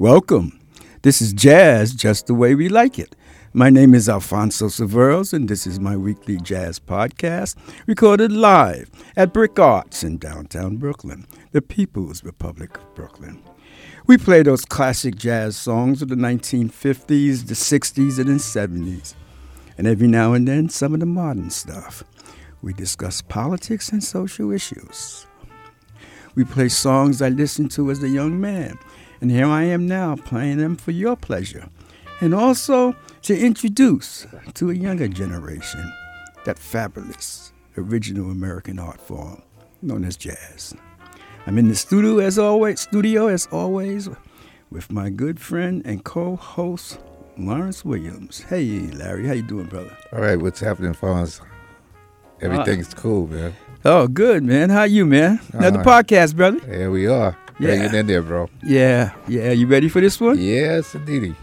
Welcome. This is Jazz Just the Way We Like It. My name is Alfonso Severos, and this is my weekly jazz podcast recorded live at Brick Arts in downtown Brooklyn, the People's Republic of Brooklyn. We play those classic jazz songs of the 1950s, the 60s, and the 70s, and every now and then some of the modern stuff. We discuss politics and social issues. We play songs I listened to as a young man, and here I am now playing them for your pleasure, and also to introduce to a younger generation that fabulous original American art form known as jazz. I'm in the studio as always, studio as always, with my good friend and co-host Lawrence Williams. Hey, Larry, how you doing, brother? All right, what's happening, Fonz? Everything's uh, cool, man. Oh, good, man. How you, man? Another uh, podcast, brother. Here we are. Yeah. Hanging in there, bro. Yeah, yeah. You ready for this one? Yes, indeed.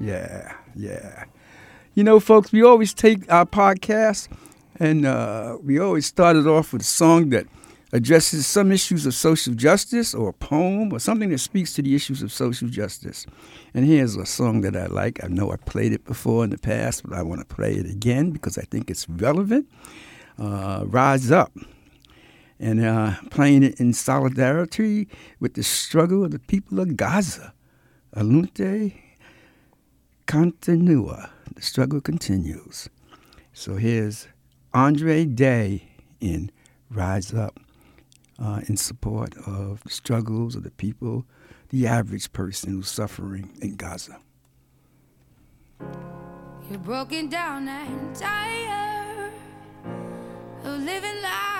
Yeah, yeah. You know, folks, we always take our podcast and uh, we always started off with a song that addresses some issues of social justice or a poem or something that speaks to the issues of social justice. And here's a song that I like. I know I played it before in the past, but I want to play it again because I think it's relevant. Uh, Rise Up. And uh, playing it in solidarity with the struggle of the people of Gaza. A luta continua. The struggle continues. So here's Andra Day in Rise Up uh, in support of the struggles of the people, the average person who's suffering in Gaza. You're broken down and tired of living life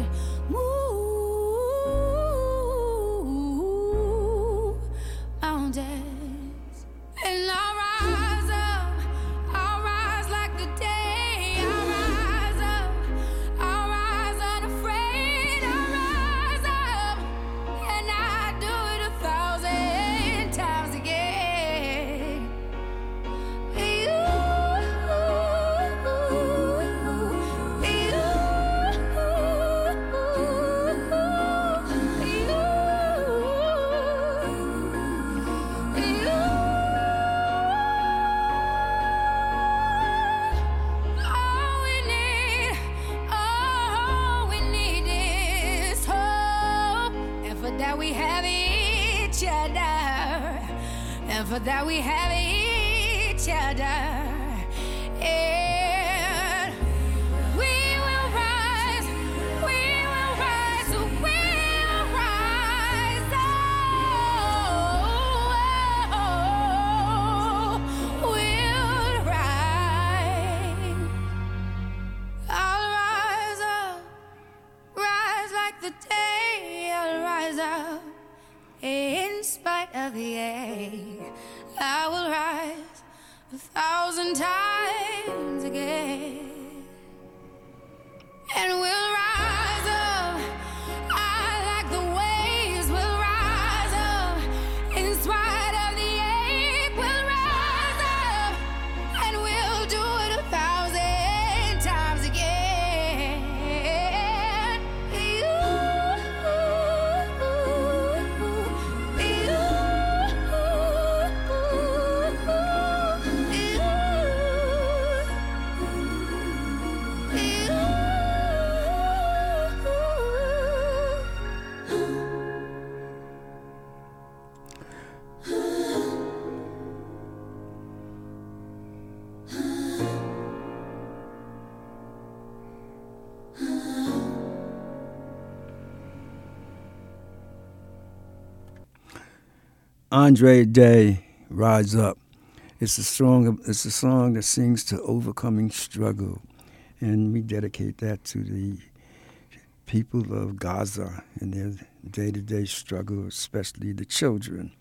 That we have each other. of the air. I will rise a thousand times again, and we'll. Andra Day, Rise Up. It's a song. It's a song that sings to overcoming struggle, and we dedicate that to the people of Gaza and their day-to-day struggle, especially the children.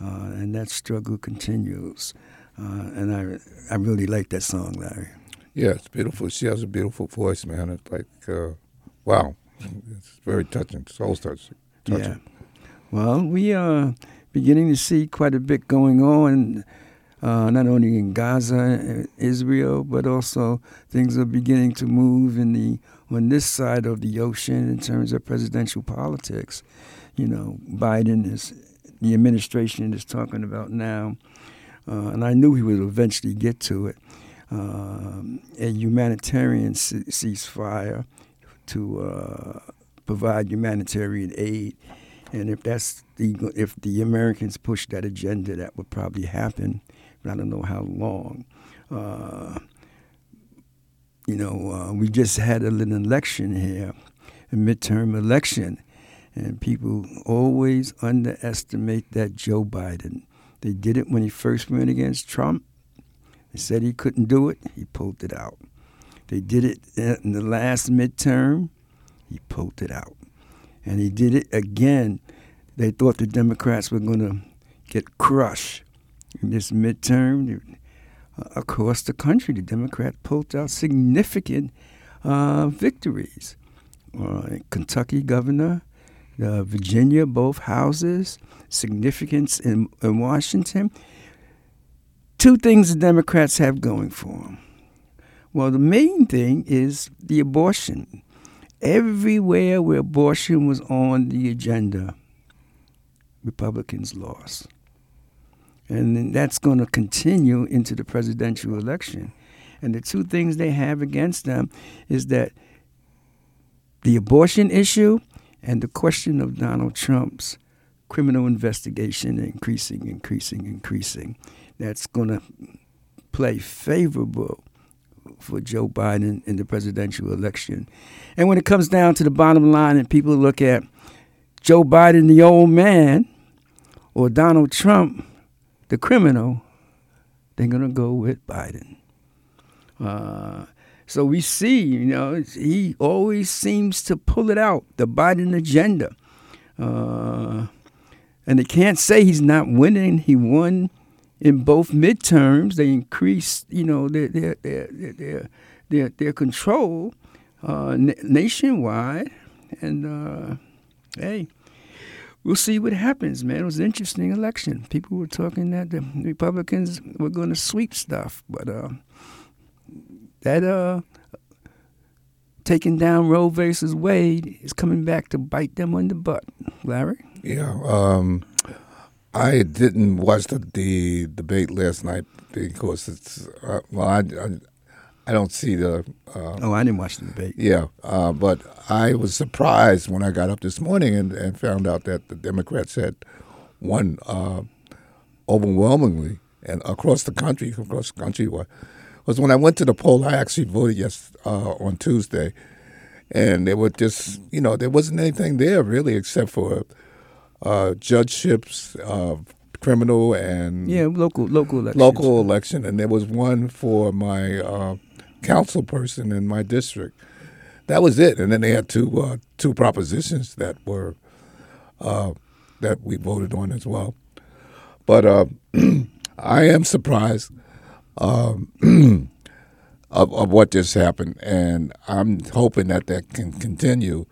Uh, and that struggle continues. Uh, and I, I really like that song, Larry. Yeah, it's beautiful. She has a beautiful voice, man. It's like, uh, wow, it's very touching, soul touching. touching. Yeah. Well, we are beginning to see quite a bit going on, uh, not only in Gaza, Israel, but also things are beginning to move in the on this side of the ocean in terms of presidential politics. You know, Biden is the administration is talking about now, uh, and I knew he would eventually get to it. Um, a humanitarian ce- ceasefire to uh, provide humanitarian aid and if that's the if the Americans push that agenda, that would probably happen. But I don't know how long. Uh, you know, uh, we just had a little election here, a midterm election, and people always underestimate that Joe Biden. They did it when he first went against Trump. They said he couldn't do it. He pulled it out. They did it in the last midterm. He pulled it out and he did it again. They thought the Democrats were going to get crushed in this midterm. Uh, across the country, the Democrats pulled out significant uh, victories. Uh, Kentucky governor, uh, Virginia, both houses, significance in, in Washington. Two things the Democrats have going for them. Well, the main thing is the abortion everywhere where abortion was on the agenda, Republicans lost. And that's going to continue into the presidential election. And the two things they have against them is that the abortion issue and the question of Donald Trump's criminal investigation increasing, increasing, increasing. That's going to play favorable for Joe Biden in the presidential election. And when it comes down to the bottom line and people look at Joe Biden, the old man, or Donald Trump, the criminal, they're going to go with Biden. Uh, so we see, you know, he always seems to pull it out, the Biden agenda. Uh, and they can't say he's not winning. He won in both midterms, they increased, you know, their their their their their, their control uh, nationwide, and uh, hey, we'll see what happens, man. It was an interesting election. People were talking that the Republicans were going to sweep stuff, but uh, that uh, taking down Roe versus Wade is coming back to bite them on the butt, Larry. Yeah. Um, I didn't watch the, the debate last night because it's uh, well, I, I, I don't see the. Uh, oh, I didn't watch the debate. Yeah, uh, but I was surprised when I got up this morning and, and found out that the Democrats had won uh, overwhelmingly and across the country, across the country. Was when I went to the poll, I actually voted yes uh, on Tuesday, and there were just you know there wasn't anything there really except for uh, judgeships, uh, criminal and yeah, local local elections. local election, and there was one for my uh, council person in my district. That was it, and then they had two uh, two propositions that were uh, that we voted on as well. But uh, I am surprised. Um, of, of what just happened, and I'm hoping that that can continue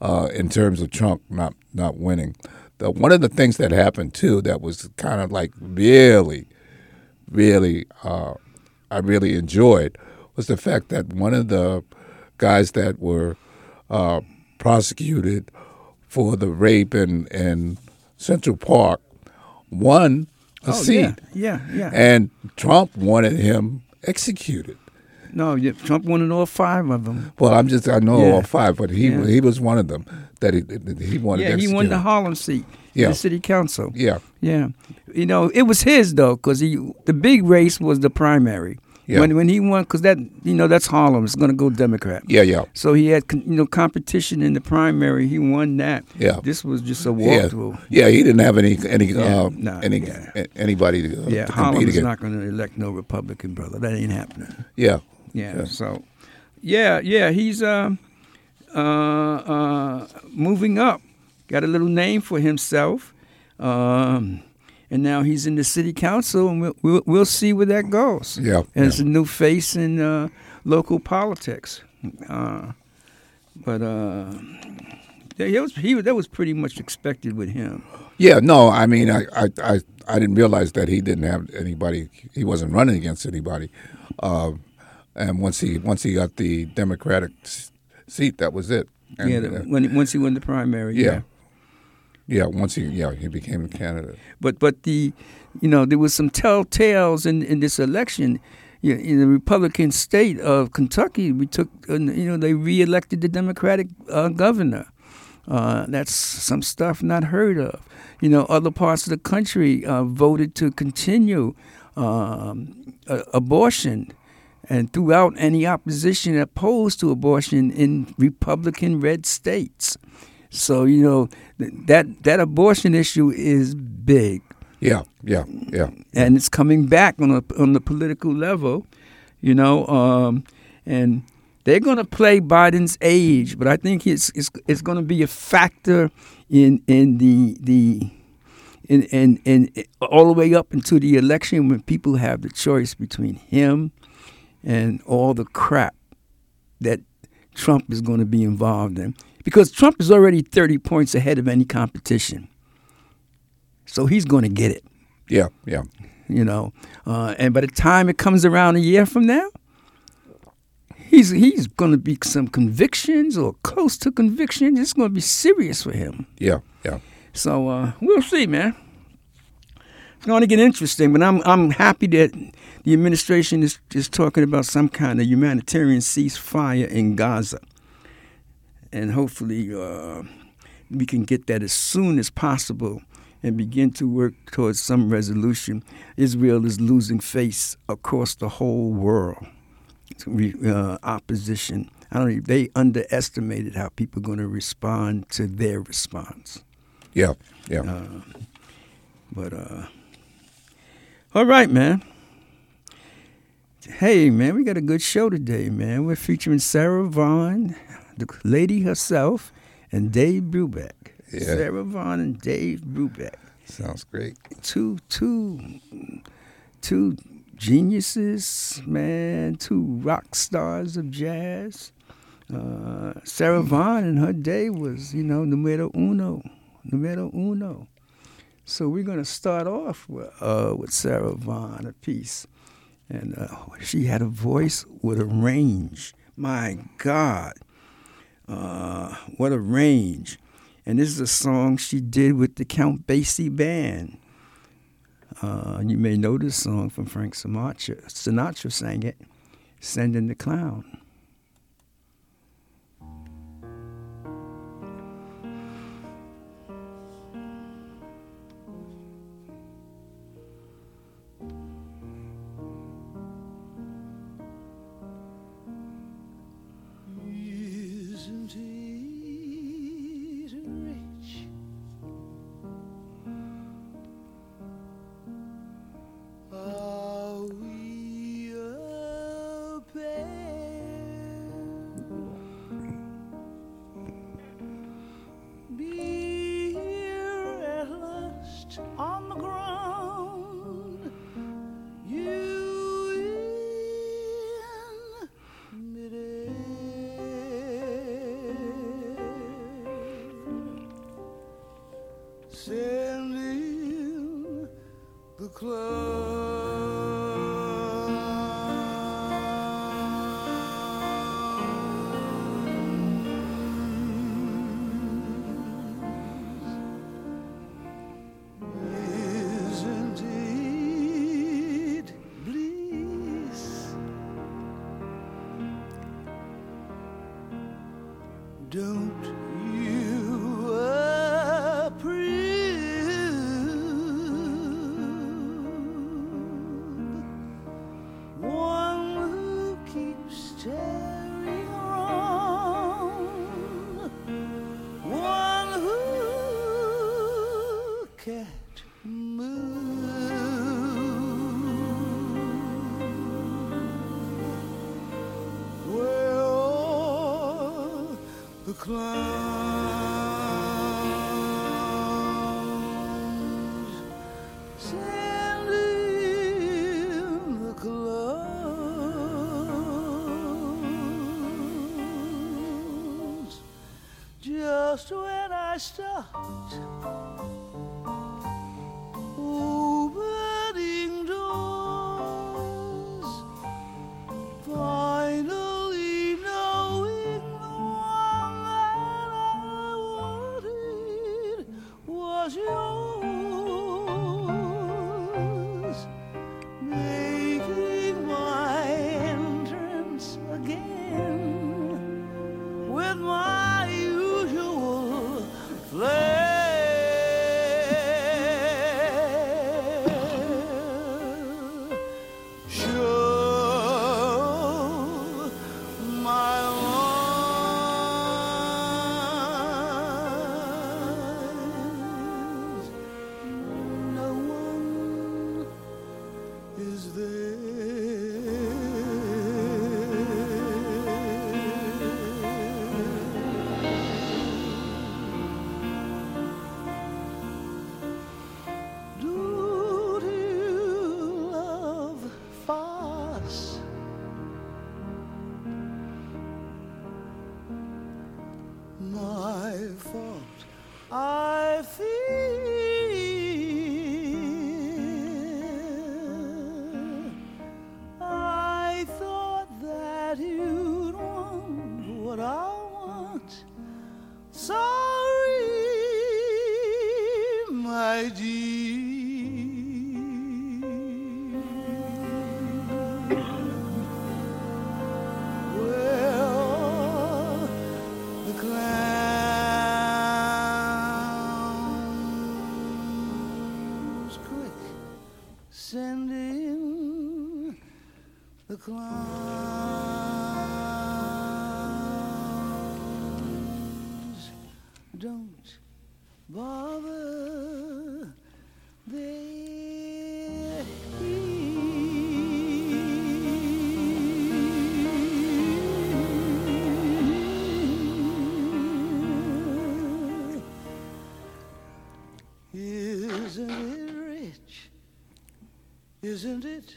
uh, in terms of Trump not not winning. The, one of the things that happened too that was kind of like really, really, uh, I really enjoyed was the fact that one of the guys that were uh, prosecuted for the rape in, in Central Park won a Oh, seat. Yeah, yeah, yeah. And Trump wanted him executed. no, Trump wanted all five of them. Well, I'm just I know Yeah. all five, but he Yeah. he was one of them that he that he wanted. Yeah, he won the Harlem seat. Yeah. the city council. Yeah, Yeah, you know, it was his though, because he the big race was the primary. Yeah. When when he won, because that you know that's Harlem. It's going to go Democrat. yeah, yeah, So he had you know competition in the primary. He won that. Yeah. This was just a yeah. walkthrough. Yeah, he didn't have any any Yeah, uh, nah, any yeah. anybody to, uh, Yeah, to Harlem compete is against. not going to elect no Republican brother. That ain't happening. yeah, Yeah. Yeah. So, yeah, yeah, he's uh, uh, moving up. Got a little name for himself, um, and now he's in the city council, and we'll we'll, we'll see where that goes. Yeah, and it's yeah. a new face in uh, local politics. Uh, but uh, he was he that was pretty much expected with him. yeah. No, I mean, I, I I I didn't realize that he didn't have anybody. He wasn't running against anybody. Uh, and once he once he got the Democratic seat, that was it. And, yeah, uh, the, when once he won the primary. yeah, yeah. Once he yeah he became a candidate. But but the, you know, there was some telltales in, in this election. In the Republican state of Kentucky, we took, uh, you know, they reelected the Democratic uh, governor. Uh, that's some stuff not heard of. You know, other parts of the country uh, voted to continue um, abortion and throughout any opposition opposed to abortion in Republican red states. So you know that that abortion issue is big, Yeah, yeah, yeah. and it's coming back on a on the political level, you know. Um, and they're going to play Biden's age, but I think it's it's it's going to be a factor in in the the in, in in all the way up into the election when people have the choice between him and all the crap that Trump is going to be involved in. Because Trump is already 30 points ahead of any competition. So he's going to get it, Yeah, yeah, you know. Uh, and by the time it comes around a year from now, he's he's going to be some convictions or close to convictions. It's going to be serious for him. yeah, yeah. So uh, we'll see, man. It's going to get interesting, but I'm I'm happy that the administration is is talking about some kind of humanitarian ceasefire in Gaza, and hopefully uh, we can get that as soon as possible and begin to work towards some resolution. Israel is losing face across the whole world. Uh, opposition. I don't. Even, they underestimated how people are going to respond to their response. Yeah, yeah. Uh, But uh all right, man. Hey, man, we got a good show today, man. We're featuring Sarah Vaughan, the lady herself, and Dave Brubeck. Yeah. Sarah Vaughan and Dave Brubeck. Sounds great. Two, two, two geniuses, man. Two rock stars of jazz. Uh, Sarah Vaughan in her day was, you know, numero uno, numero uno. So we're gonna start off with, uh, with Sarah Vaughan, a piece, and uh, she had a voice with a range. My God, uh, what a range! And this is a song she did with the Count Basie Band. Uh, you may know this song from Frank Sinatra. Sinatra sang it, "Sending the Clown." The Isn't it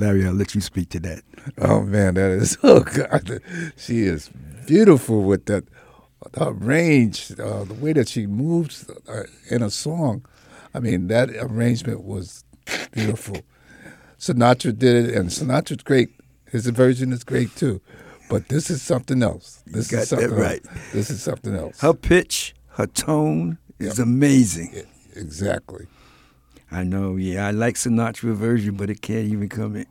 Larry, I'll let you speak to that. Oh man, that is oh god, she is beautiful with that her range, uh, the way that she moves uh, in a song. I mean, that arrangement was beautiful. Sinatra did it, and Sinatra's great. His version is great too, but this is something else. This got is something that right. Else. This is something else. Her pitch, her tone is amazing. Yeah, exactly. I know, yeah, I like Sinatra version, but it can't even come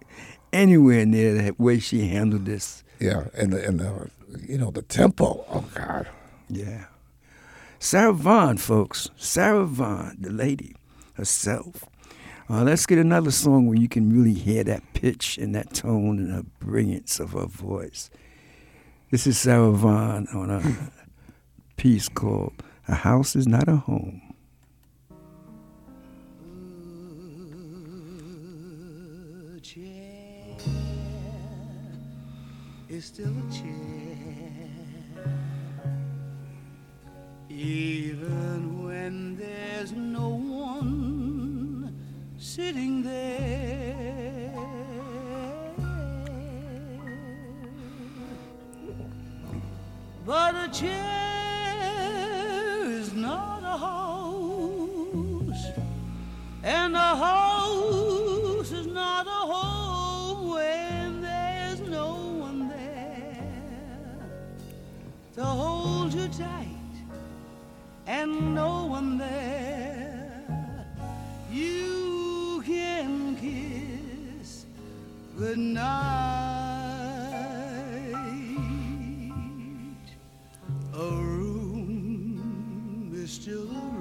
anywhere near the way she handled this. Yeah, and the, and the, you know the tempo. Oh God. Yeah. Sarah Vaughan, folks. Sarah Vaughan, the lady herself. Uh, let's get another song where you can really hear that pitch and that tone and the brilliance of her voice. This is Sarah Vaughan on a piece called A House Is Not a Home. Is still a chair, even when there's no one sitting there. But a chair is not a house. And a house to hold you tight and no one there you can kiss goodnight. A room is still a room.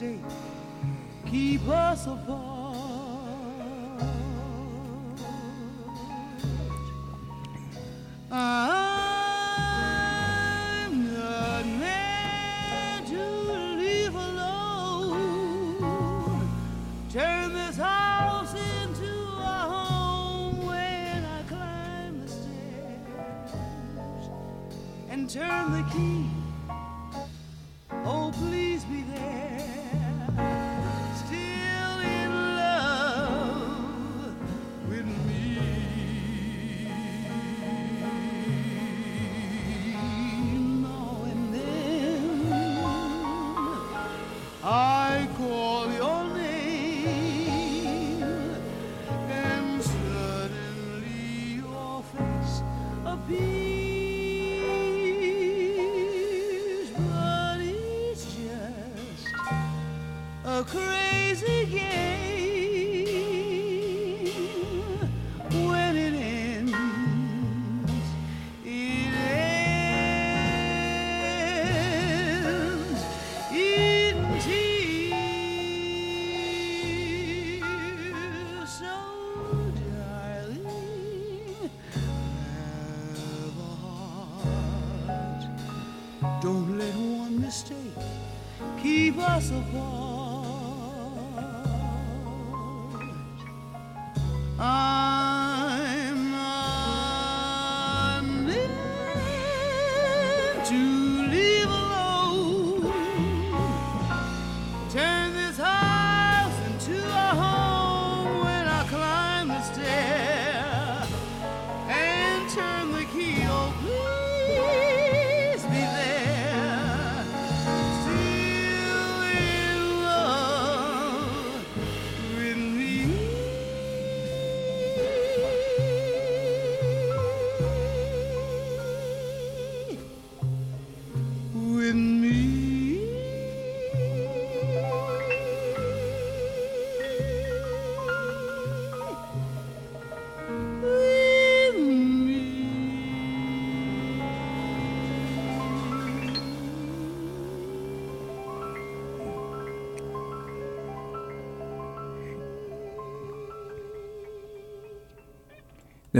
Mistake keep us apart.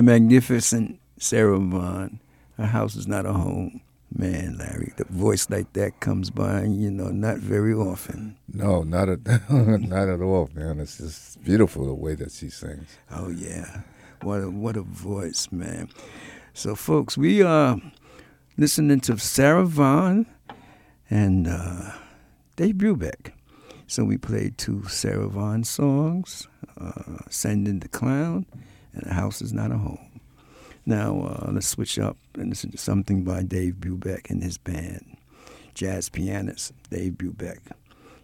The magnificent Sarah Vaughan. Her house is not a home. Man, Larry, the voice like that comes by, you know, not very often. No, not at not at all, man. It's just beautiful the way that she sings. Oh yeah, what a what a voice, man. So, folks, we are listening to Sarah Vaughan and uh, Dave Brubeck. So we played two Sarah Vaughan songs, uh, "Sending the Clown" and "A House Is Not a Home." Now uh, let's switch up and listen to something by Dave Brubeck and his band, jazz pianist Dave Brubeck,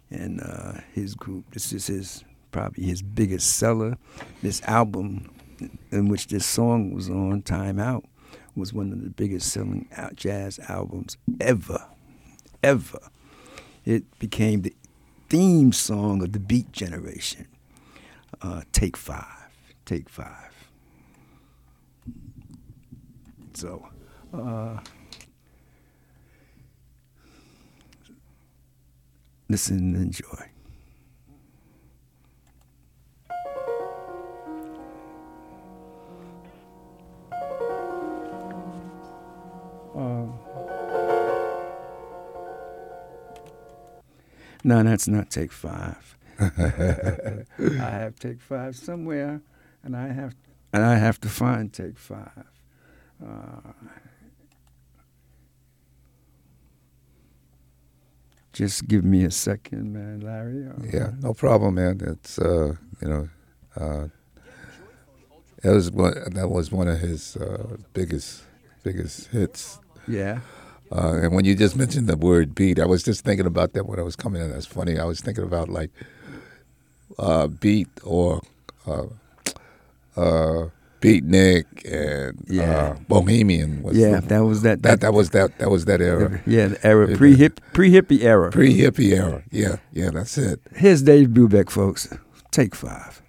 and uh, his group. This is his probably his biggest seller. This album, in which this song was on, "Time Out," was one of the biggest selling jazz albums ever, ever. It became the theme song of the Beat Generation. Uh, take five, take five. So, uh, listen and enjoy. Um, no, that's not take five. I have take five somewhere, and I have and I have to find take five. Uh, just give me a second, man, Larry. Uh, Yeah, no problem, man. It's uh, you know, uh, that was one that was one of his uh, biggest biggest hits. yeah. Uh, and when you just mentioned the word beat, I was just thinking about that when I was coming in. That's funny. I was thinking about like uh, beat or uh, uh, beatnik and Yeah. uh, bohemian. Was Yeah, the- that was that. that that was that that was that era, yeah, the era pre hip pre hippie era. pre hippie era. Yeah, yeah, that's it. Here's Dave Brubeck, folks. Take five.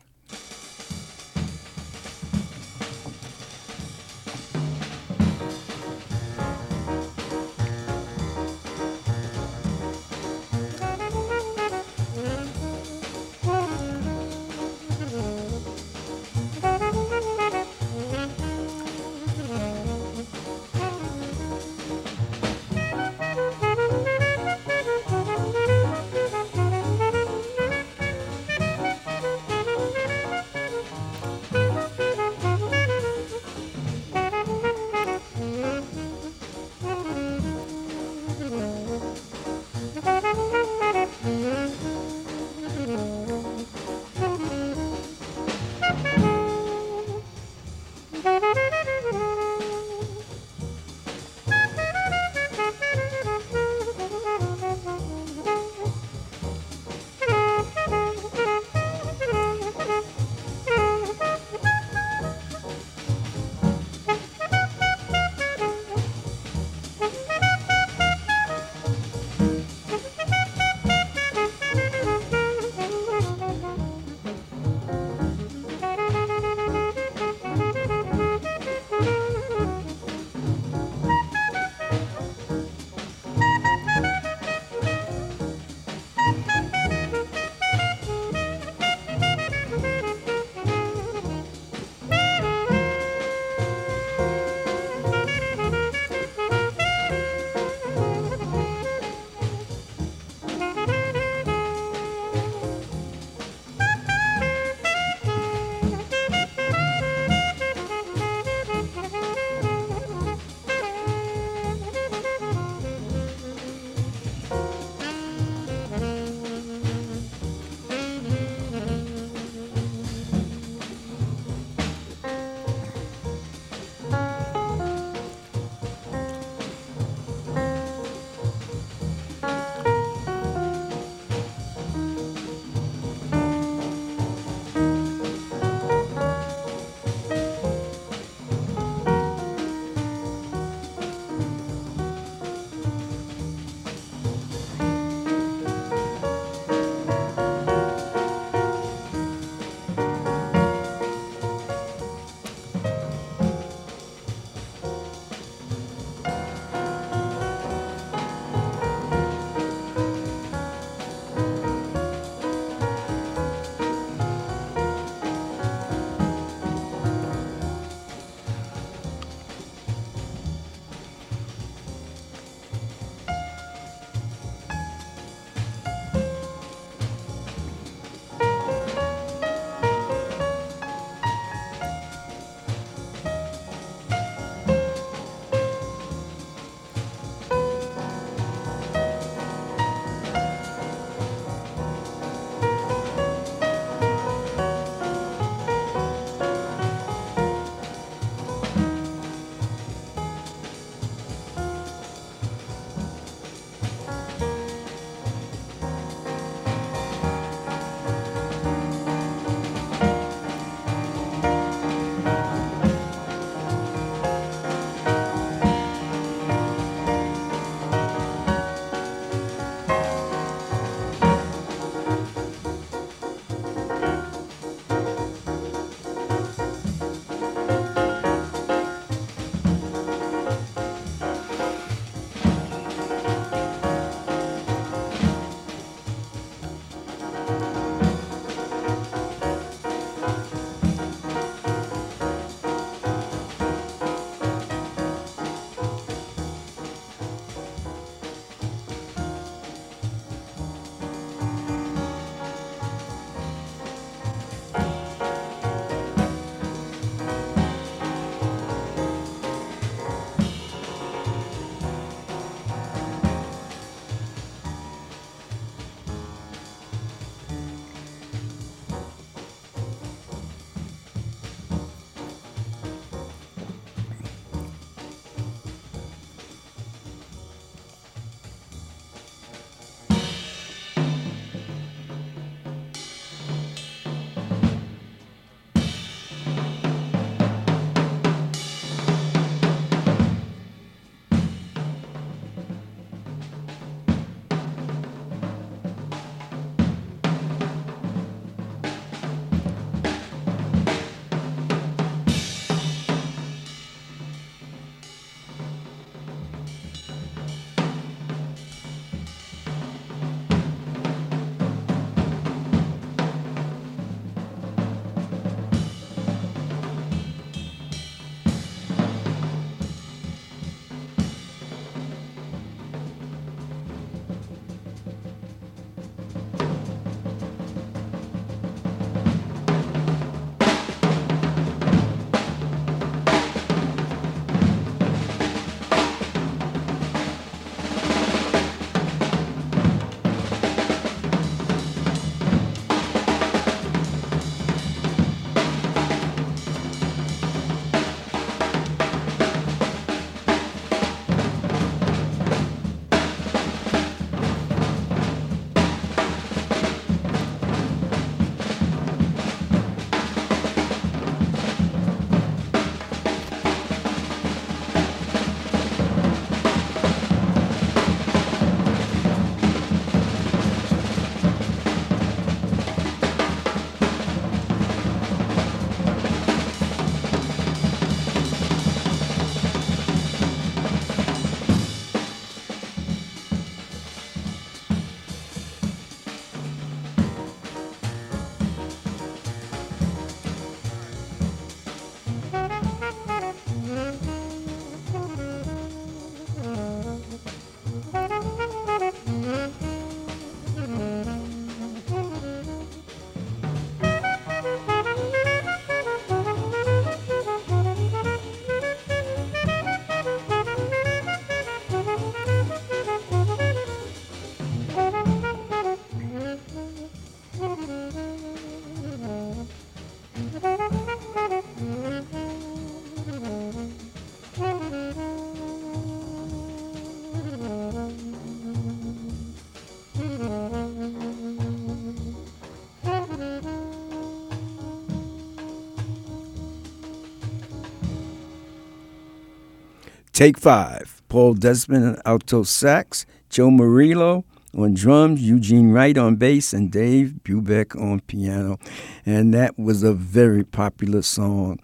Take Five. Paul Desmond on alto sax, Joe Morello on drums, Eugene Wright on bass, and Dave Brubeck on piano. And that was a very popular song.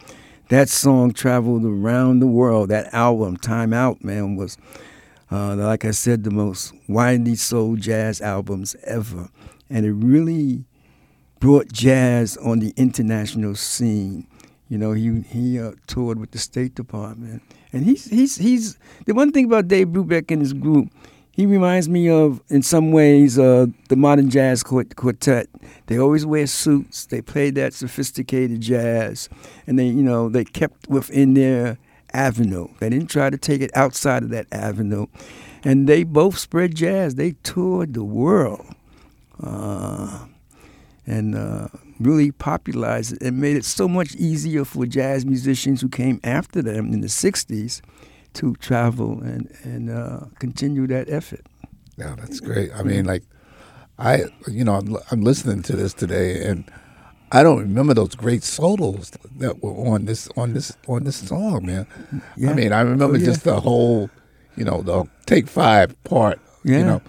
That song traveled around the world. That album, Time Out, man, was, uh, like I said, the most widely sold jazz albums ever. And it really brought jazz on the international scene. You know, he he uh, toured with the State Department, and he's he's he's the one thing about Dave Brubeck and his group. He reminds me of, in some ways, uh, the modern jazz quartet. They always wear suits. They play that sophisticated jazz, and they, you know, they kept within their avenue. They didn't try to take it outside of that avenue, and they both spread jazz. They toured the world. Uh, and uh, really popularized it and made it so much easier for jazz musicians who came after them in the 60s to travel and, and uh, continue that effort. Yeah, that's great. I mean, like, I, you know, I'm, I'm listening to this today and I don't remember those great solos that were on this on this on this song, man. Yeah. I mean, I remember oh, yeah. just the whole, you know, the take five part, yeah. you know,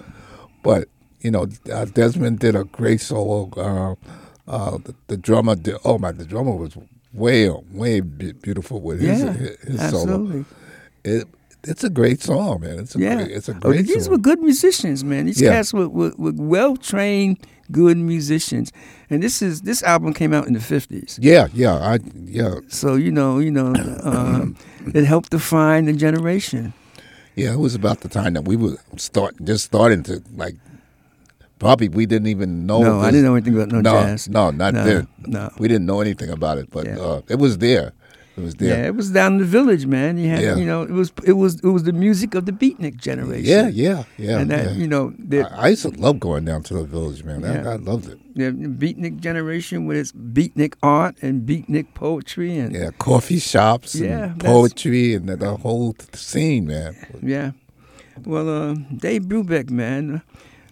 but you know, uh, Desmond did a great solo. Uh, uh, the, the, drummer did. Oh my, the drummer was way way beautiful with his yeah, his, his absolutely. solo. It, it's a great song, man. It's a yeah. great, it's a oh, great. Oh, these song. were good musicians, man. These yeah. cats were, were, were well trained, good musicians. And this is this album came out in the fifties. Yeah, yeah, I yeah. So you know, you know, um, it helped define the generation. Yeah, it was about the time that we were start just starting to like Probably we didn't even know. No, I didn't know anything about no, no jazz. No, not no, then. No, we didn't know anything about it, but yeah. uh, it was there. It was there. Yeah, it was down in the village, man. You had, yeah. you know, it was it was it was the music of the beatnik generation. Yeah, yeah, yeah. And that, yeah. you know, I, I, used to love going down to the village, man. Yeah. I, I loved it. The beatnik generation with its beatnik art and beatnik poetry and yeah, coffee shops yeah, and poetry and the, the whole scene, man. Yeah. Well, uh, Dave Brubeck, man. Uh,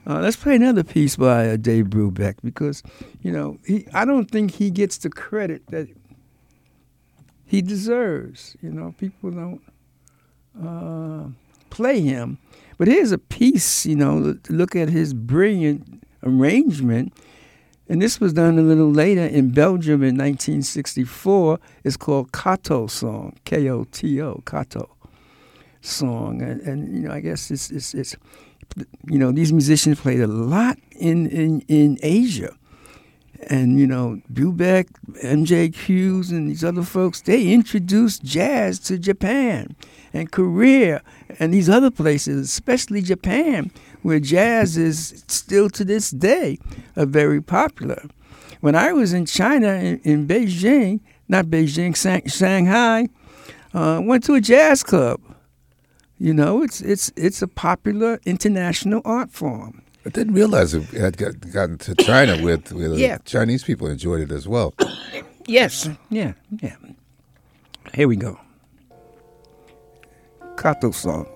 let's play another piece by uh, Dave Brubeck because, you know, he, I don't think he gets the credit that he deserves. You know, people don't uh, play him. But here's a piece, you know, look at his brilliant arrangement. And this was done a little later in Belgium in 1964. It's called Koto Song, K O T O, Koto Song. And, and, you know, I guess it's, it's, it's you know, these musicians played a lot in, in, in Asia. And, you know, Brubeck, MJQ's, and these other folks, they introduced jazz to Japan and Korea and these other places, especially Japan, where jazz is still to this day uh, very popular. When I was in China, in, in Beijing, not Beijing, Shanghai, uh, went to a jazz club you know, it's it's it's a popular international art form. I didn't realize it had got, gotten to China with with uh, yeah. Chinese people enjoyed it as well. yes, yeah, yeah. Here we go. Koto song.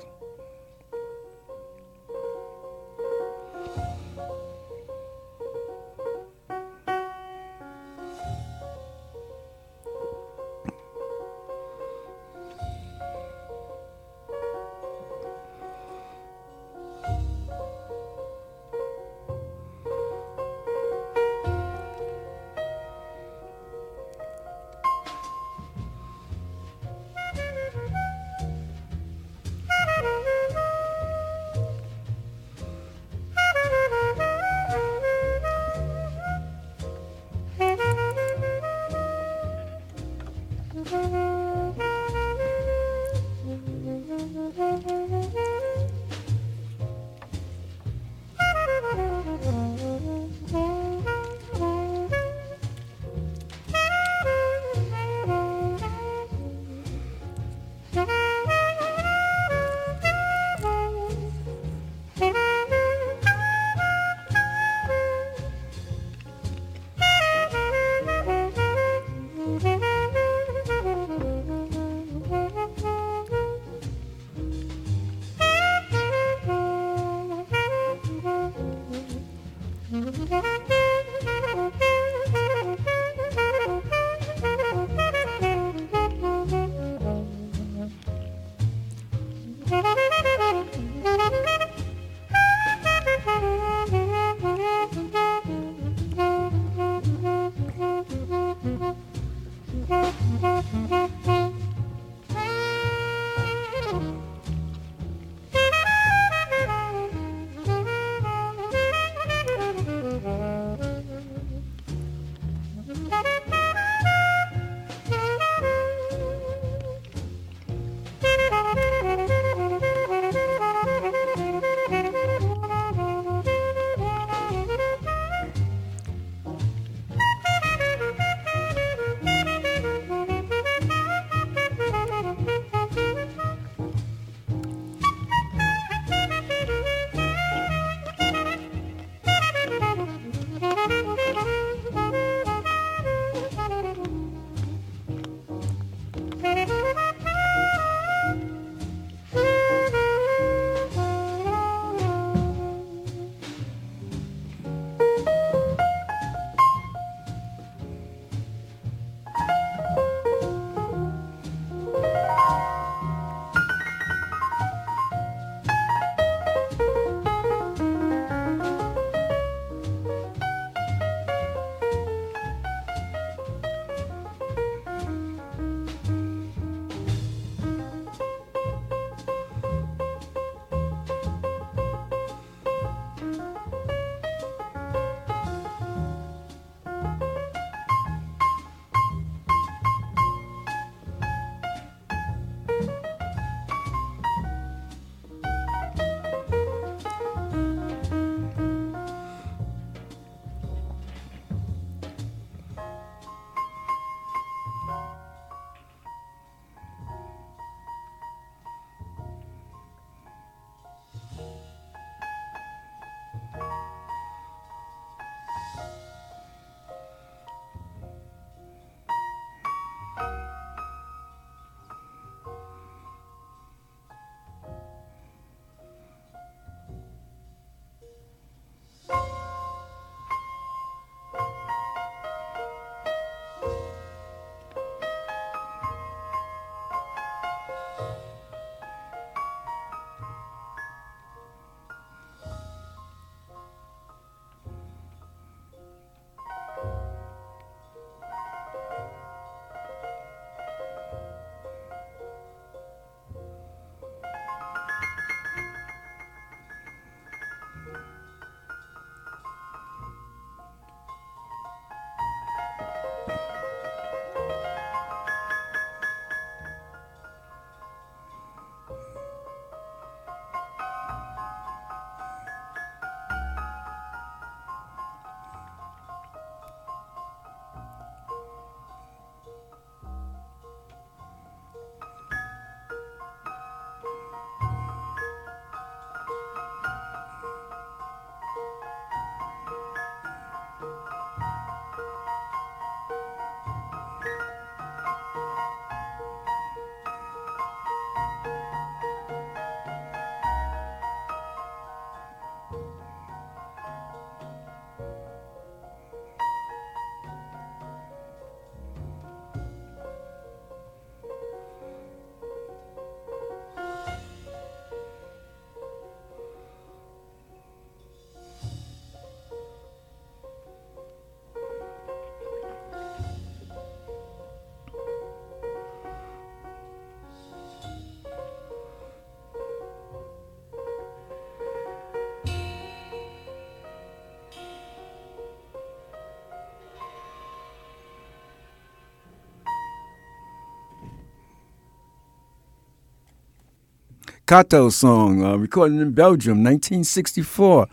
Koto song, uh, recorded in Belgium, 1964.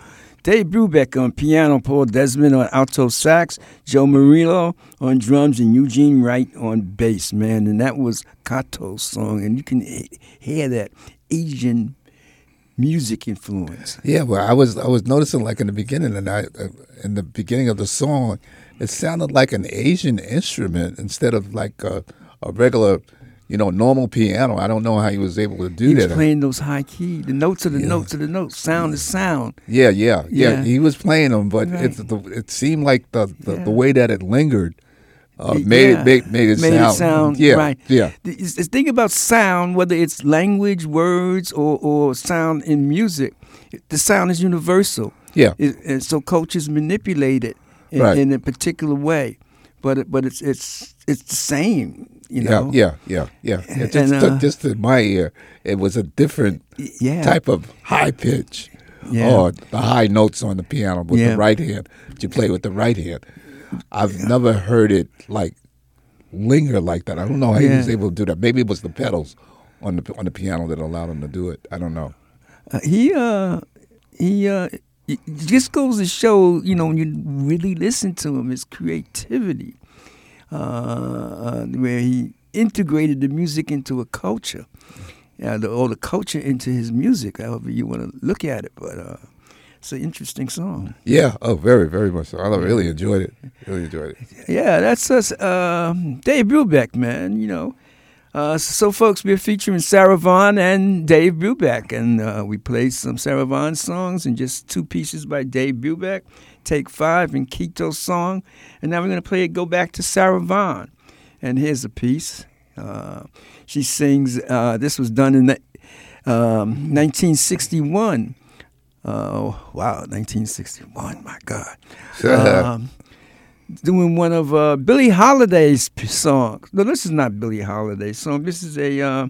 Dave Brubeck on piano, Paul Desmond on alto sax, Joe Morello on drums, and Eugene Wright on bass, man. And that was Koto's song. And you can hear that Asian music influence. Yeah, well, I was I was noticing like in the beginning, and I uh, in the beginning of the song, it sounded like an Asian instrument instead of like a, a regular, you know, normal piano. I don't know how he was able to do he that. was playing those high key, the notes of the yeah. notes of the notes, sound to sound. Yeah, yeah, yeah, yeah. He was playing them, but right. it, the, it seemed like the the, yeah. the way that it lingered uh, made, yeah. it, made, made it made sound, it sound yeah, right. Yeah. The, the thing about sound, whether it's language, words, or, or sound in music, the sound is universal. Yeah. It, and so cultures manipulate it in, right. in a particular way, but it, but it's it's it's the same. You know? Yeah, yeah, yeah, yeah. It just, and, uh, just in my ear, it was a different yeah. type of high pitch. Yeah. Or the high notes on the piano with yeah. the right hand. You play with the right hand. I've yeah. never heard it like linger like that. I don't know how yeah. he was able to do that. Maybe it was the pedals on the on the piano that allowed him to do it. I don't know. Uh, he uh he uh it just goes to show, you know, when you really listen to him, his creativity, uh, uh, where he integrated the music into a culture, yeah, the, or the culture into his music, however you want to look at it. But uh, it's an interesting song. Yeah. Oh, very, very much so. I really enjoyed it. Really enjoyed it. Yeah, that's us. Uh, Dave Brubeck, man. You know. Uh, so, folks, we're featuring Sarah Vaughan and Dave Brubeck, and uh, we played some Sarah Vaughan songs and just two pieces by Dave Brubeck, Take Five and Kito's song, and now we're going to play it Go Back to Sarah Vaughan. And here's a piece. Uh, she sings, uh, this was done in the, um, 1961 uh, wow, 1961, my God. Um, doing one of uh, Billie Holiday's songs. No, this is not Billie Holiday's song. This is a uh,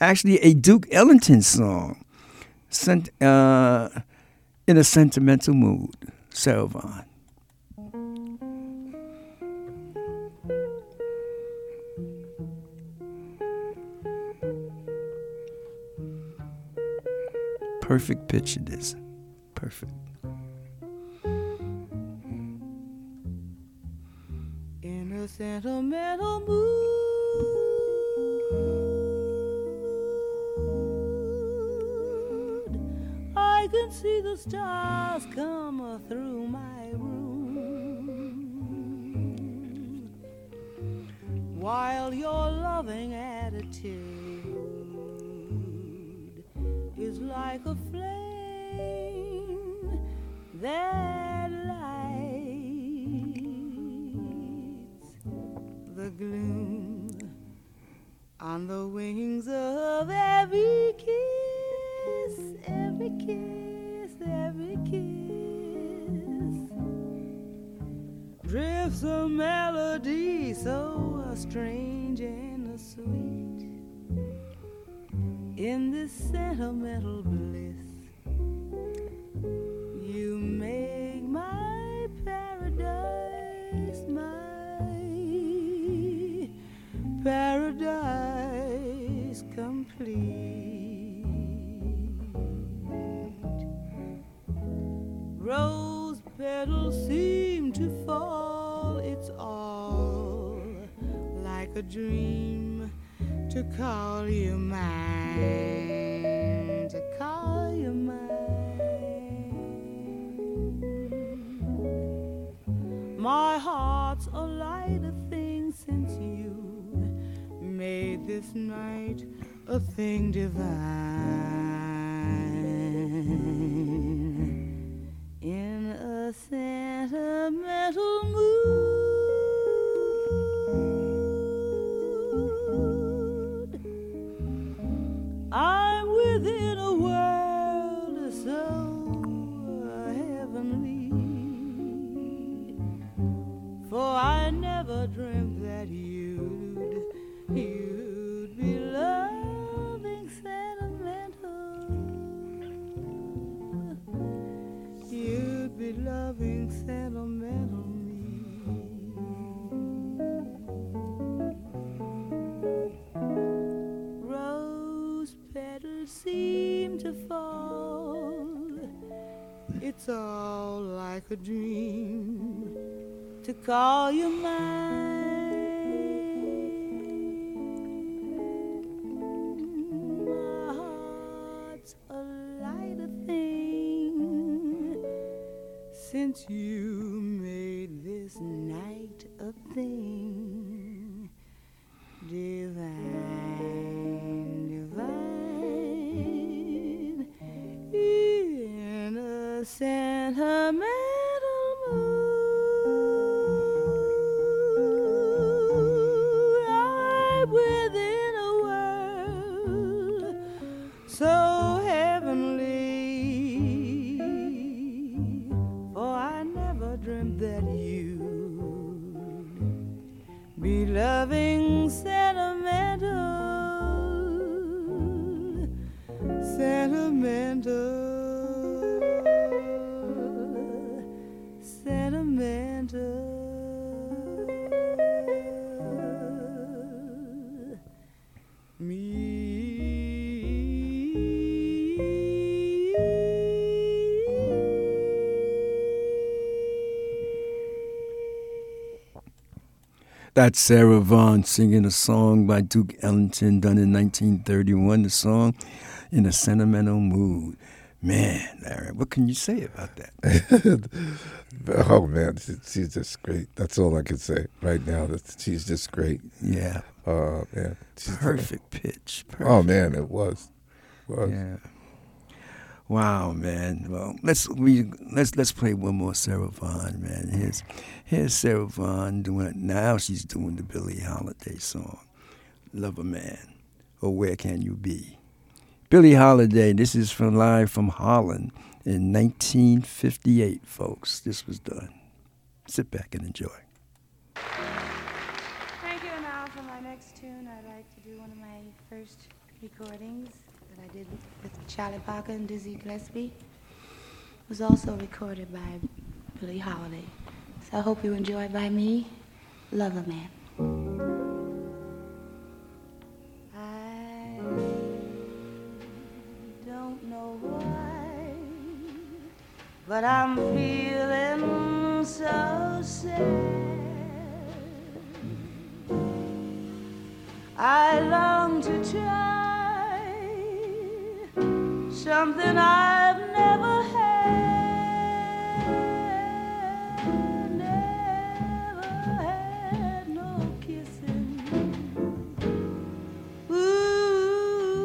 actually a Duke Ellington song, sent uh, in a sentimental mood. Vaughan. Perfect pitch it is perfect. In a sentimental mood, can see the stars come through my room. While your loving attitude is like a flame that lights the gloom on the wings of every kiss, every kiss, Drifts a melody so strange and sweet in this sentimental bliss. Dream to call you mine, to call you mine. My heart's a lighter thing since you made this night a thing divine. Like a dream to call you mine. That's Sarah Vaughan singing a song by Duke Ellington done in 1931. The song In a Sentimental Mood. Man, Larry, what can you say about that? oh man, she's just great. That's all I can say right now. That she's just great. Yeah, Uh, man, she's perfect pitch. Perfect. Oh man, it was. was. Yeah. Wow, man. Well, let's we let's let's play one more Sarah Vaughan, man. Here's here's Sarah Vaughan doing it now. She's doing the Billie Holiday song, "Lover Man," or "Where Can You Be." Billie Holiday. This is from live from Holland in 1958, folks. This was done. Sit back and enjoy. Charlie Parker and Dizzy Gillespie. It was also recorded by Billie Holiday. So I hope you enjoy it by me. Lover man. I don't know why, but I'm feeling so sad. I long to try something I've never had. Never had no kissing. Ooh,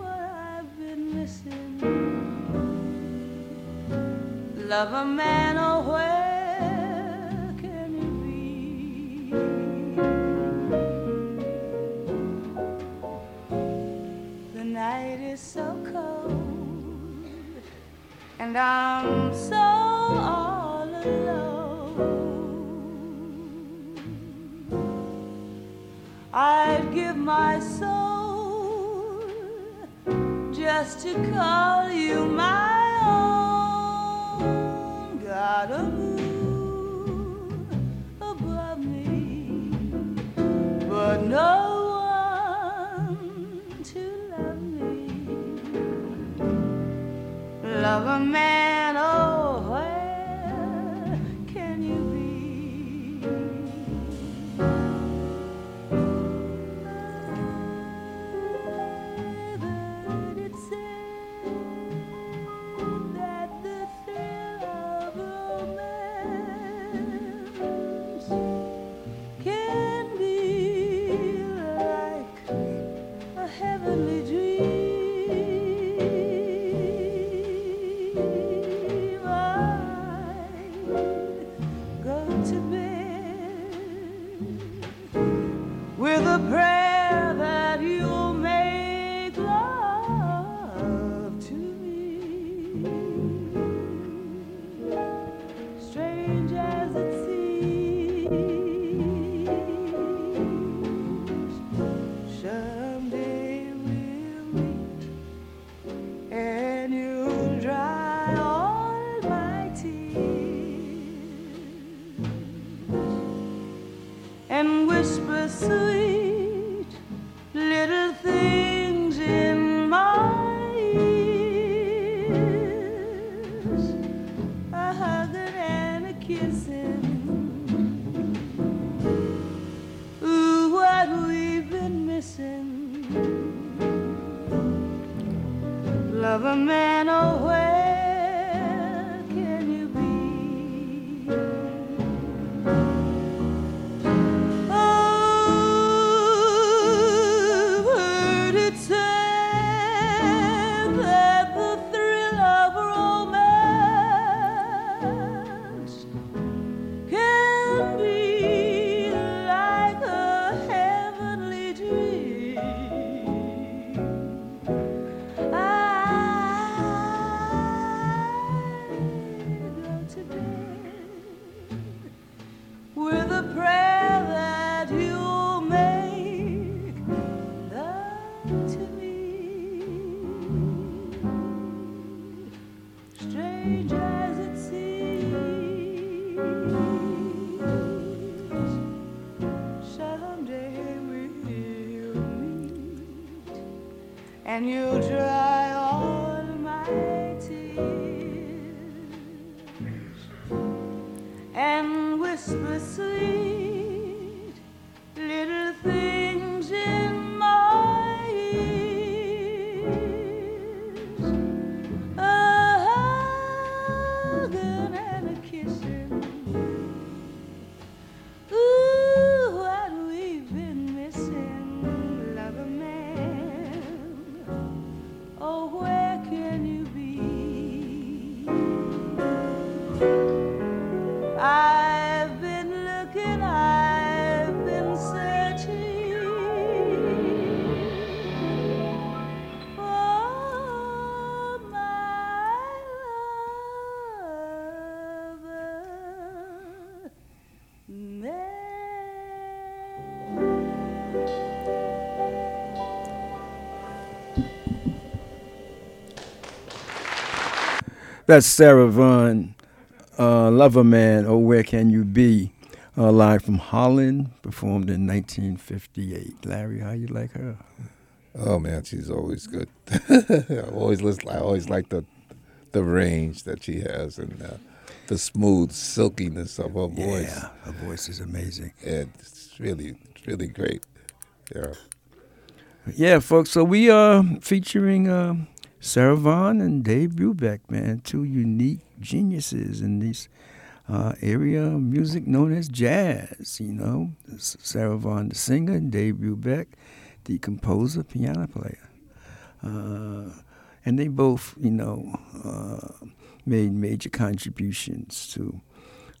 what I've been missing. Lover man, to call sweet. That's Sarah Vaughan, uh, Lover Man, Oh Where Can You Be? Uh, live from Holland, performed in 1958. Larry, how you like her? Oh man, she's always good. I always listen. I always like the the range that she has and uh, the smooth silkiness of her voice. Yeah, her voice is amazing. And it's really, it's really great. Yeah. Yeah, folks. So we are featuring uh, Sarah Vaughan and Dave Brubeck, man, two unique geniuses in this uh, area of music known as jazz. You know, Sarah Vaughan, the singer, and Dave Brubeck, the composer, piano player. Uh, and they both, you know, uh, made major contributions to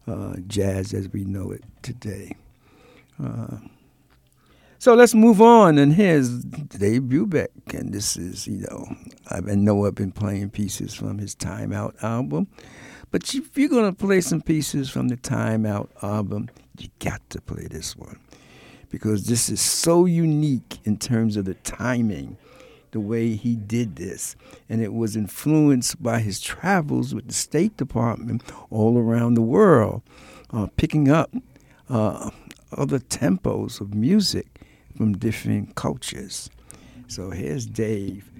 uh, jazz as we know it today. So let's move on. And here's Dave Brubeck. And this is, you know, I know I've been playing pieces from his Time Out album. But if you're going to play some pieces from the Time Out album, you got to play this one. Because this is so unique in terms of the timing, the way he did this. And it was influenced by his travels with the State Department all around the world, uh, picking up uh, other tempos of music from different cultures. So here's Dave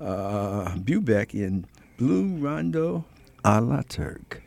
uh, Brubeck in Blue Rondo a la Turk.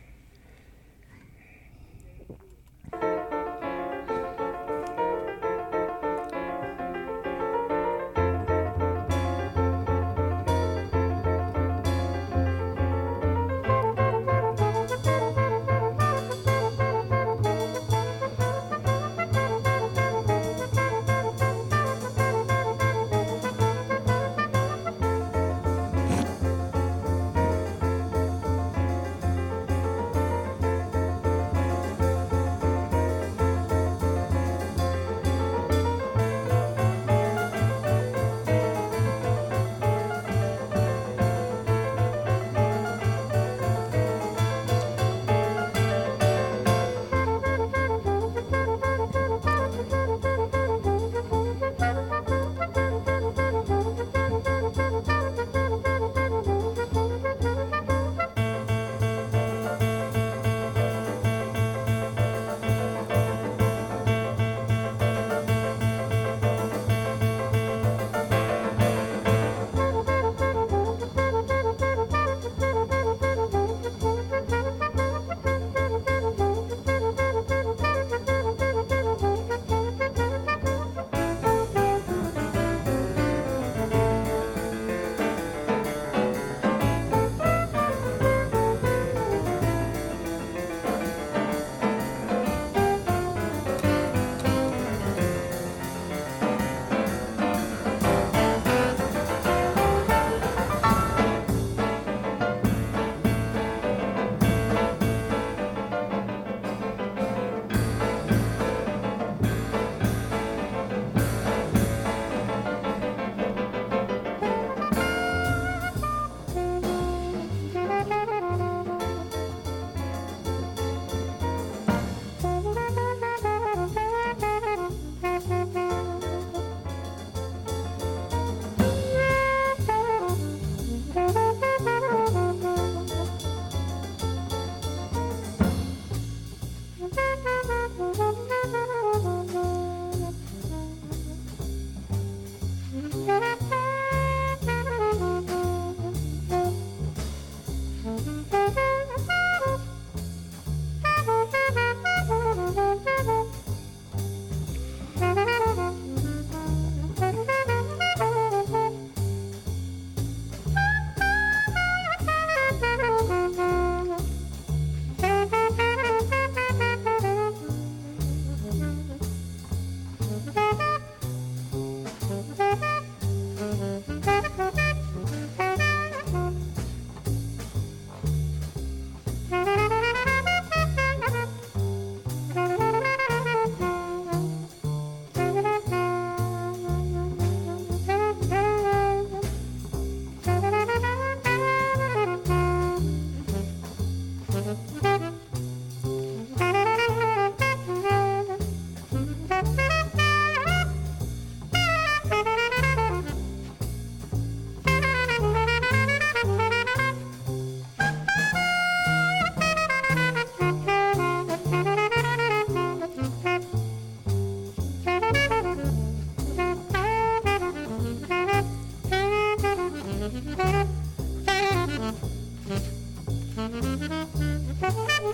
Thank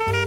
you.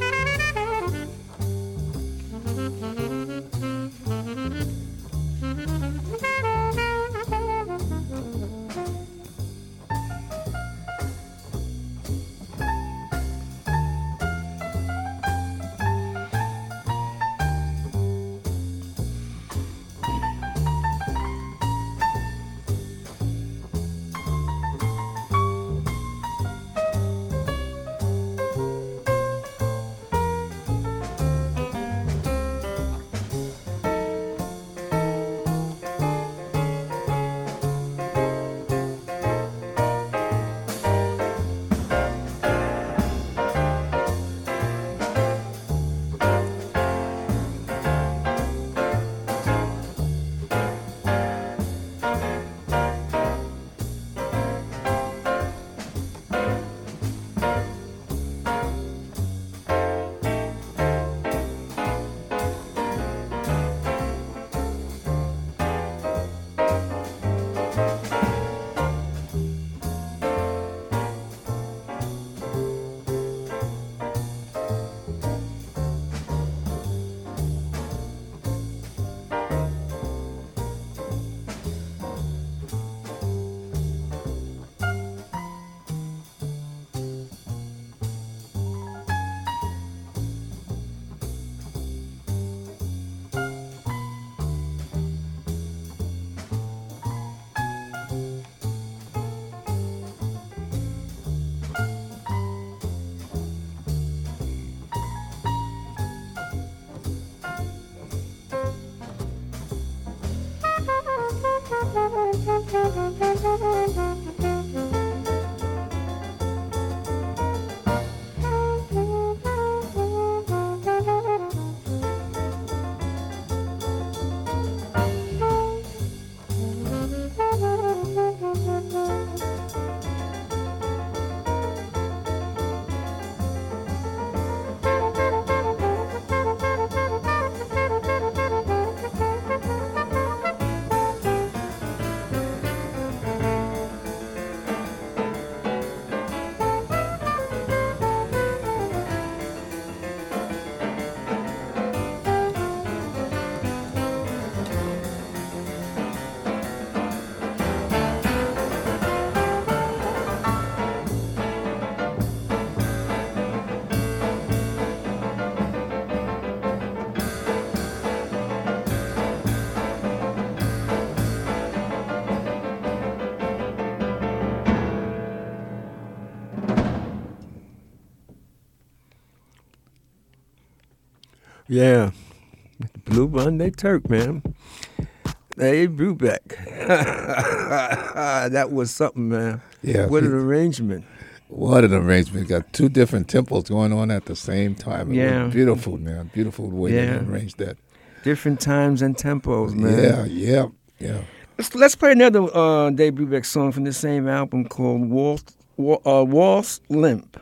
Yeah. Blue Monday Turk, man. Hey, Brubeck. that was something, man. Yeah, What an arrangement. What an arrangement! Got two different tempos going on at the same time. It Yeah. beautiful, man. Beautiful way Yeah. they arranged that. Different times and tempos, man. Yeah, yeah, yeah. Let's, let's play another uh, Dave Brubeck song from the same album called Waltz, Wa- uh, Waltz Limp.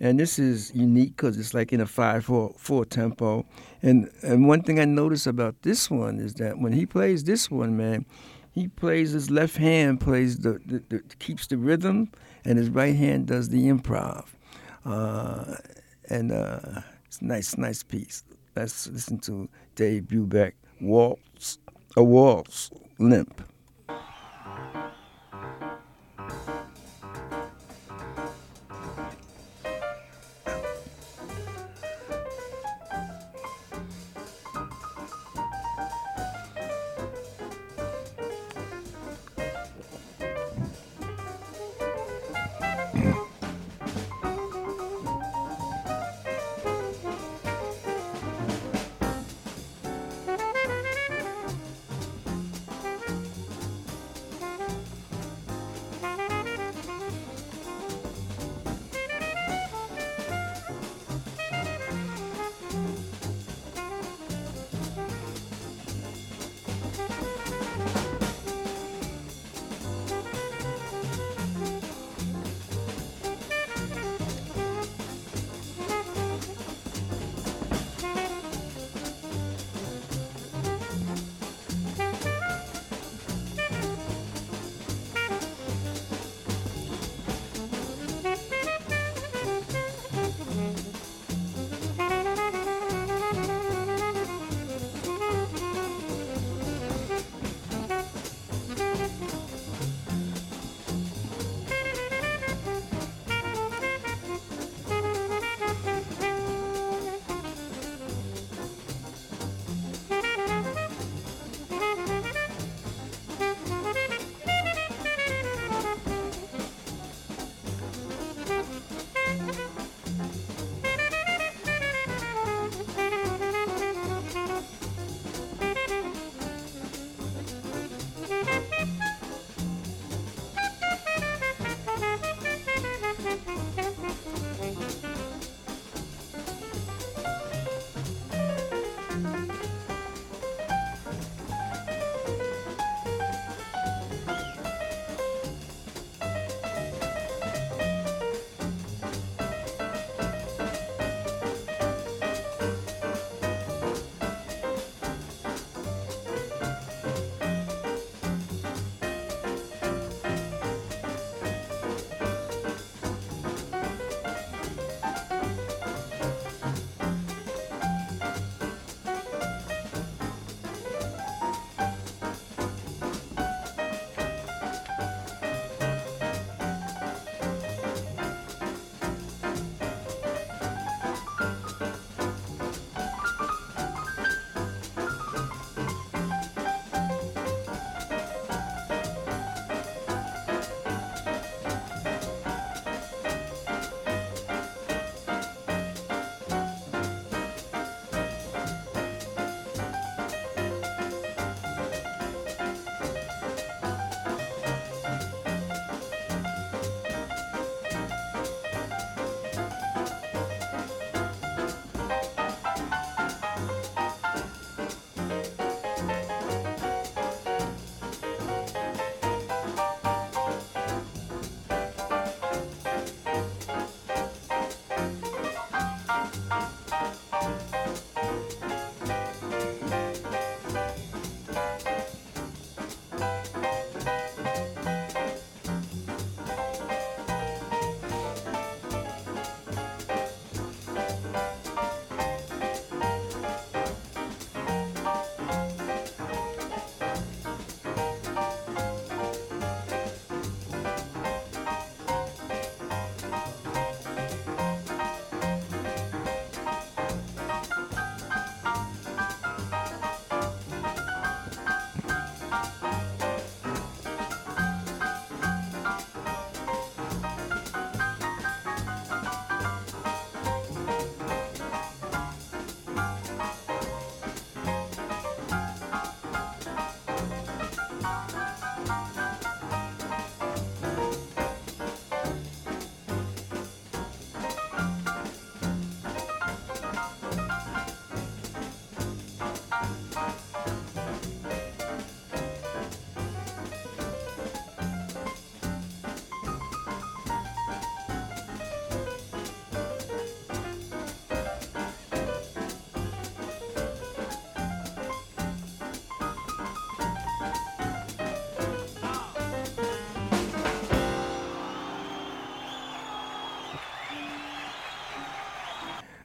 And this is unique because it's like in a 5 4, 4 tempo. And, and one thing I notice about this one is that when he plays this one, man, he plays his left hand plays the, the, the keeps the rhythm, and his right hand does the improv. Uh, and uh, it's a nice, nice piece. Let's listen to Dave Brubeck, Waltz, a Waltz Limp.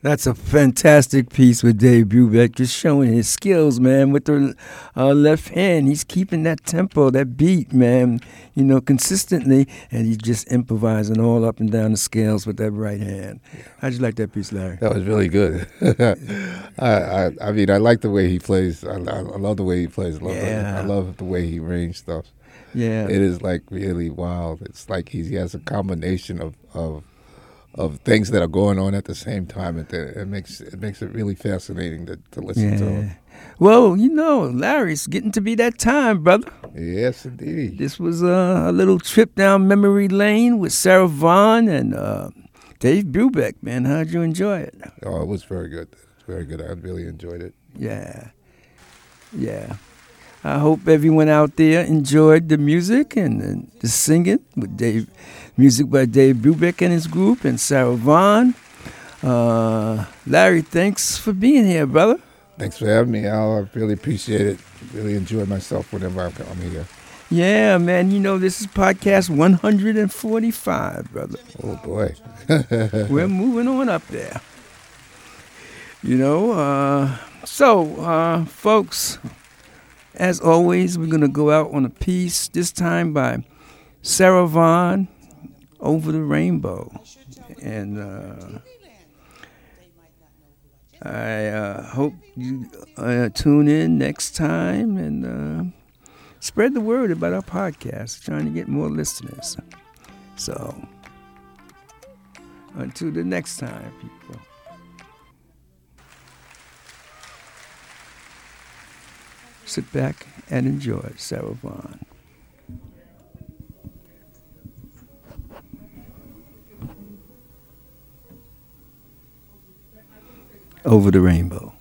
That's a fantastic piece with Dave Brubeck, just showing his skills, man, with the uh, left hand. He's keeping that tempo, that beat, man, you know, consistently, and he's just improvising all up and down the scales with that right hand. How'd you like that piece, Larry? That was really good. I, I, I mean, I like the way he plays. I, I love the way he plays. I love, Yeah. the, I love the way he arranged stuff. Yeah. It is like really wild. It's like he's, he has a combination of, of of things that are going on at the same time. It, it makes it makes it really fascinating to, to listen to. Yeah. Him. Well, you know, Larry, it's getting to be that time, brother. Yes, indeed. This was uh, a little trip down memory lane with Sarah Vaughan and uh, Dave Brubeck, man. How'd you enjoy it? Oh, it was very good. It's very good. I really enjoyed it. Yeah. Yeah. I hope everyone out there enjoyed the music and, and the singing with Dave, music by Dave Brubeck and his group and Sarah Vaughan. Uh, Larry, thanks for being here, brother. Thanks for having me, Al. I really appreciate it. Really enjoy myself whenever I'm here. Yeah, man. You know, this is podcast 145, brother. Oh boy. We're moving on up there. You know, uh, so, uh, folks, as always, we're going to go out on a piece, this time by Sarah Vaughan, Over the Rainbow. And uh, I uh, hope you uh, tune in next time and uh, spread the word about our podcast, trying to get more listeners. So, until the next time, people. Sit back and enjoy Sarah Vaughan. Over the rainbow.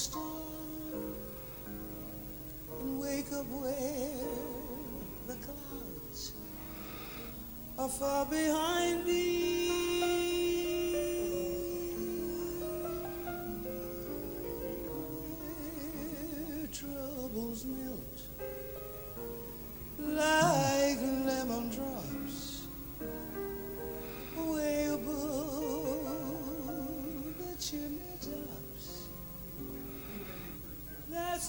Star and wake up where the clouds are far behind me.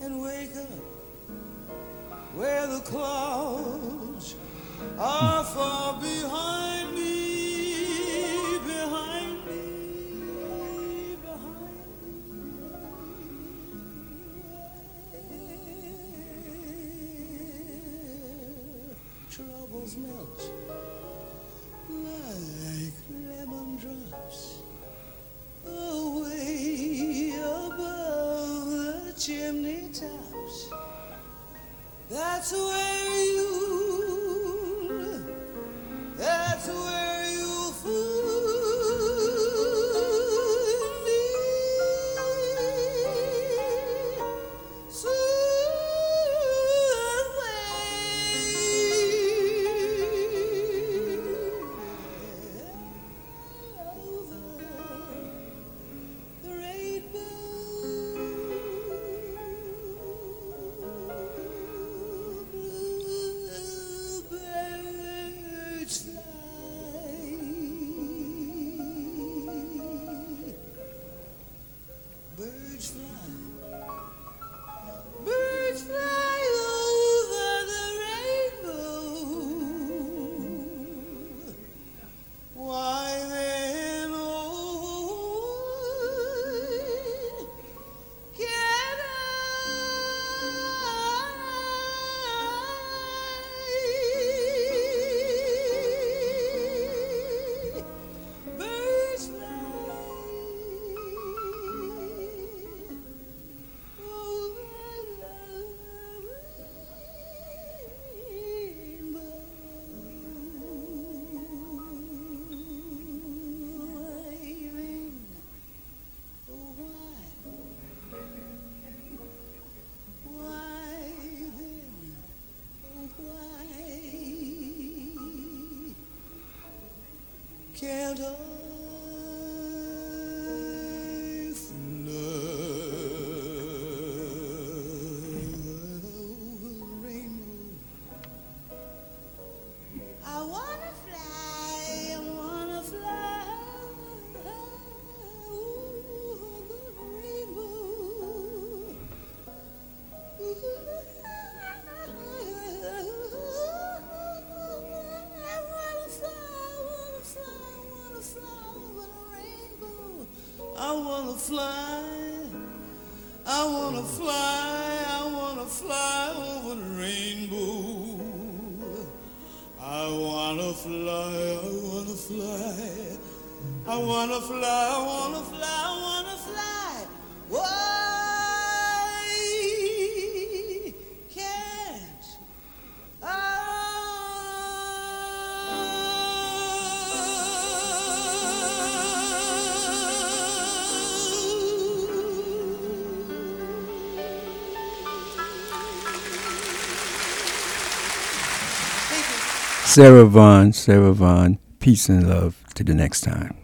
and wake up where the clouds are far behind. out. Sarah Vaughan, Sarah Vaughan, peace and love. To the next time.